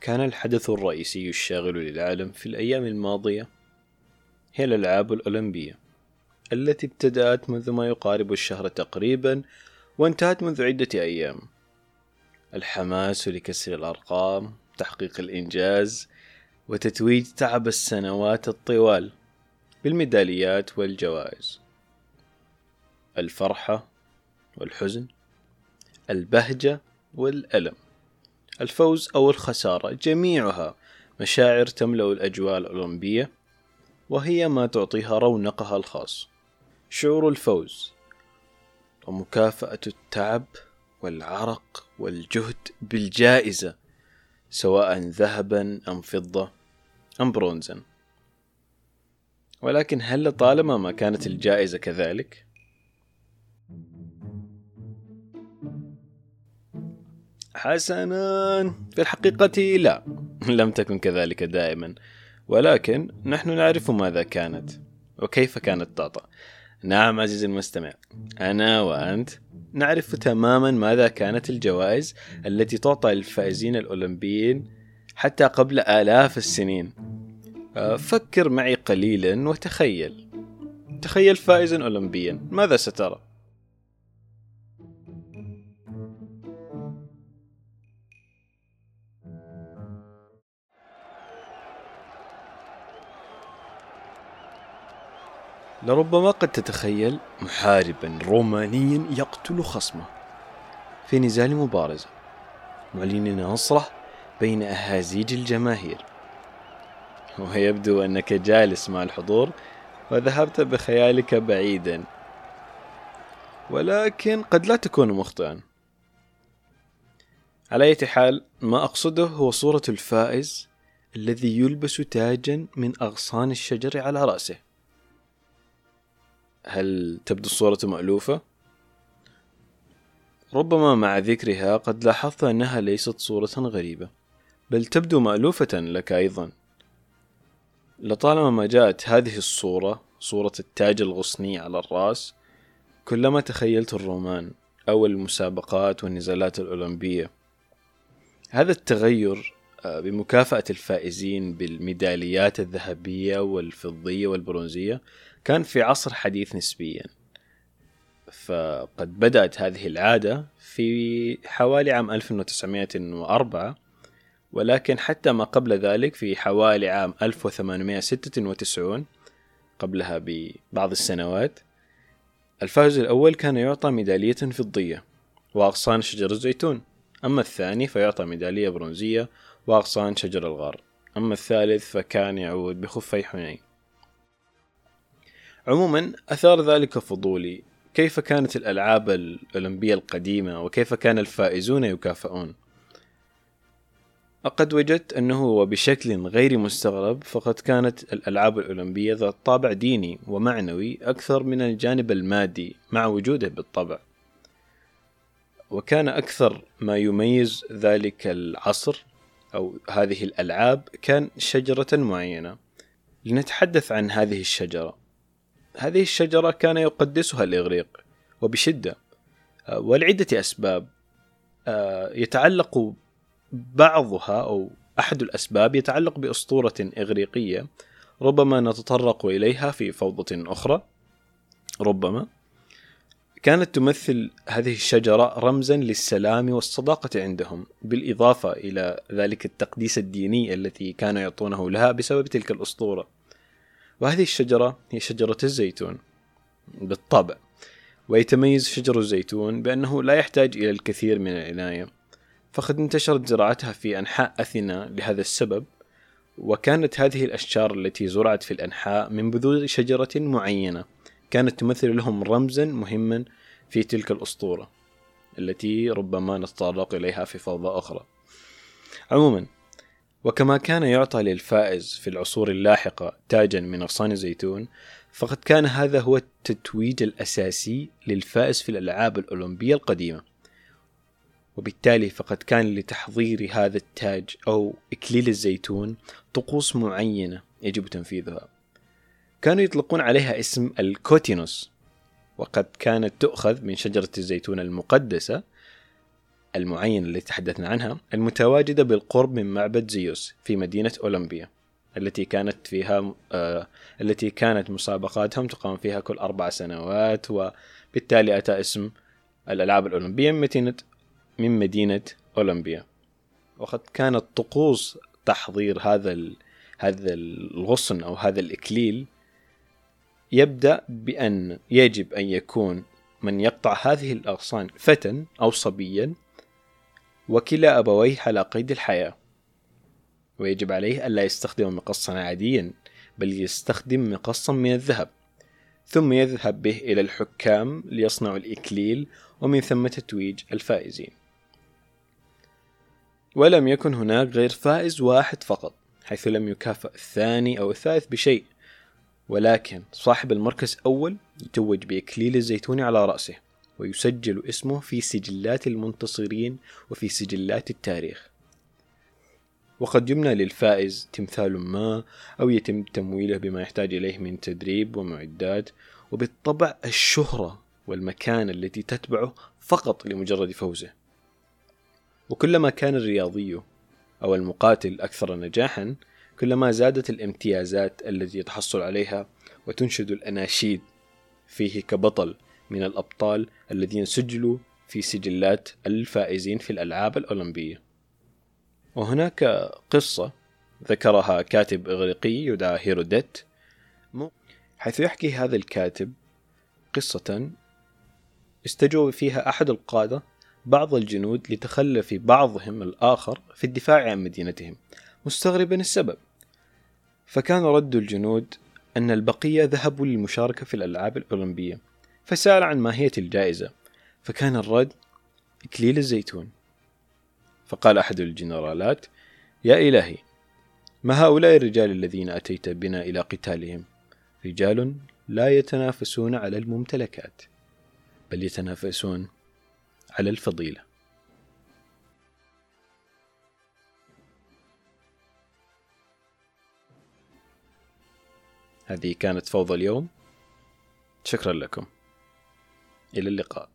كان الحدث الرئيسي الشاغل للعالم في الأيام الماضية هي الألعاب الأولمبية التي ابتدأت منذ ما يقارب الشهر تقريبا وانتهت منذ عدة أيام. الحماس لكسر الأرقام تحقيق الإنجاز وتتويج تعب السنوات الطوال بالميداليات والجوائز. الفرحة والحزن البهجة والألم. الفوز أو الخسارة جميعها مشاعر تملأ الأجواء الأولمبية وهي ما تعطيها رونقها الخاص شعور الفوز ومكافأة التعب والعرق والجهد بالجائزة سواء ذهبا أم فضة أم برونزا ولكن هل طالما ما كانت الجائزة كذلك؟ حسنا. في الحقيقة لا لم تكن كذلك دائما. ولكن نحن نعرف ماذا كانت وكيف كانت تعطى نعم عزيزي المستمع أنا وأنت نعرف تماما ماذا كانت الجوائز التي تعطى للفائزين الأولمبيين حتى قبل آلاف السنين. آه، فكر معي قليلا وتخيل. تخيل فائزا أولمبيا ماذا سترى؟ لربما قد تتخيل محاربا رومانيا يقتل خصمه في نزال مبارزة معلنا نصره بين أهازيج الجماهير. ويبدو أنك جالس مع الحضور وذهبت بخيالك بعيدا. ولكن قد لا تكون مخطئا. على أي حال ما أقصده هو صورة الفائز الذي يلبس تاجا من أغصان الشجر على رأسه. هل تبدو الصورة مألوفة؟ ربما مع ذكرها قد لاحظت أنها ليست صورة غريبة بل تبدو مألوفة لك أيضا لطالما ما جاءت هذه الصورة صورة التاج الغصني على الرأس كلما تخيلت الرومان أو المسابقات والنزالات الأولمبية هذا التغير بمكافأة الفائزين بالميداليات الذهبية والفضية والبرونزية كان في عصر حديث نسبيا. فقد بدأت هذه العادة في حوالي عام 1904 ولكن حتى ما قبل ذلك في حوالي عام 1896 قبلها ببعض السنوات الفائز الأول كان يعطى ميدالية فضية وأغصان شجر الزيتون. أما الثاني فيعطى ميدالية برونزية وأغصان شجر الغار. أما الثالث فكان يعود بخفي حنين. عموما أثار ذلك فضولي. كيف كانت الألعاب الأولمبية القديمة وكيف كان الفائزون يكافئون؟ لقد وجدت أنه وبشكل غير مستغرب فقد كانت الألعاب الأولمبية ذات طابع ديني ومعنوي أكثر من الجانب المادي مع وجوده بالطبع. وكان أكثر ما يميز ذلك العصر أو هذه الألعاب كان شجرة معينة. لنتحدث عن هذه الشجرة. هذه الشجرة كان يقدسها الإغريق وبشدة. آه، ولعدة أسباب. آه، يتعلق بعضها أو أحد الأسباب يتعلق بأسطورة إغريقية. ربما نتطرق إليها في فوضى أخرى. ربما. كانت تمثل هذه الشجرة رمزا للسلام والصداقة عندهم بالإضافة إلى ذلك التقديس الديني التي كانوا يعطونه لها بسبب تلك الأسطورة. وهذه الشجرة هي شجرة الزيتون بالطبع ويتميز شجر الزيتون بأنه لا يحتاج إلى الكثير من العناية فقد انتشرت زراعتها في أنحاء أثينا لهذا السبب وكانت هذه الأشجار التي زرعت في الأنحاء من بذور شجرة معينة. كانت تمثل لهم رمزا مهما في تلك الأسطورة التي ربما نتطرق إليها في فوضى أخرى. عموما وكما كان يعطى للفائز في العصور اللاحقة تاجا من أغصان الزيتون فقد كان هذا هو التتويج الأساسي للفائز في الألعاب الأولمبية القديمة. وبالتالي فقد كان لتحضير هذا التاج أو إكليل الزيتون طقوس معينة يجب تنفيذها. كانوا يطلقون عليها اسم الكوتينوس وقد كانت تؤخذ من شجرة الزيتون المقدسة المعينة التي تحدثنا عنها المتواجدة بالقرب من معبد زيوس في مدينة أولمبيا التي كانت فيها آه التي كانت مسابقاتهم تقام فيها كل أربع سنوات وبالتالي أتى اسم الألعاب الأولمبية من مدينة من مدينة أولمبيا. وقد كانت طقوس تحضير هذا هذا الغصن أو هذا الإكليل يبدأ بأن يجب أن يكون من يقطع هذه الأغصان فتى أو صبيا وكلا أبويه على قيد الحياة. ويجب عليه ألا يستخدم مقصا عاديا بل يستخدم مقصا من الذهب. ثم يذهب به إلى الحكام ليصنعوا الإكليل ومن ثم تتويج الفائزين. ولم يكن هناك غير فائز واحد فقط حيث لم يكافئ الثاني أو الثالث بشيء. ولكن صاحب المركز أول يتوج بإكليل الزيتون على رأسه ويسجل اسمه في سجلات المنتصرين وفي سجلات التاريخ. وقد يبنى للفائز تمثال ما أو يتم تمويله بما يحتاج إليه من تدريب ومعدات وبالطبع الشهرة والمكانة التي تتبعه فقط لمجرد فوزه. وكلما كان الرياضي أو المقاتل أكثر نجاحا كلما زادت الامتيازات التي يتحصل عليها وتنشد الأناشيد فيه كبطل من الأبطال الذين سجلوا في سجلات الفائزين في الألعاب الأولمبية. وهناك قصة ذكرها كاتب إغريقي يدعى هيروديت حيث يحكي هذا الكاتب قصة استجوب فيها أحد القادة بعض الجنود لتخلف بعضهم الآخر في الدفاع عن مدينتهم مستغربا السبب. فكان رد الجنود أن البقية ذهبوا للمشاركة في الألعاب الأولمبية فسأل عن ماهية الجائزة فكان الرد إكليل الزيتون. فقال أحد الجنرالات يا إلهي ما هؤلاء الرجال الذين أتيت بنا إلى قتالهم؟ رجال لا يتنافسون على الممتلكات بل يتنافسون على الفضيلة. هذه كانت فوضى اليوم. شكرا لكم. إلى اللقاء.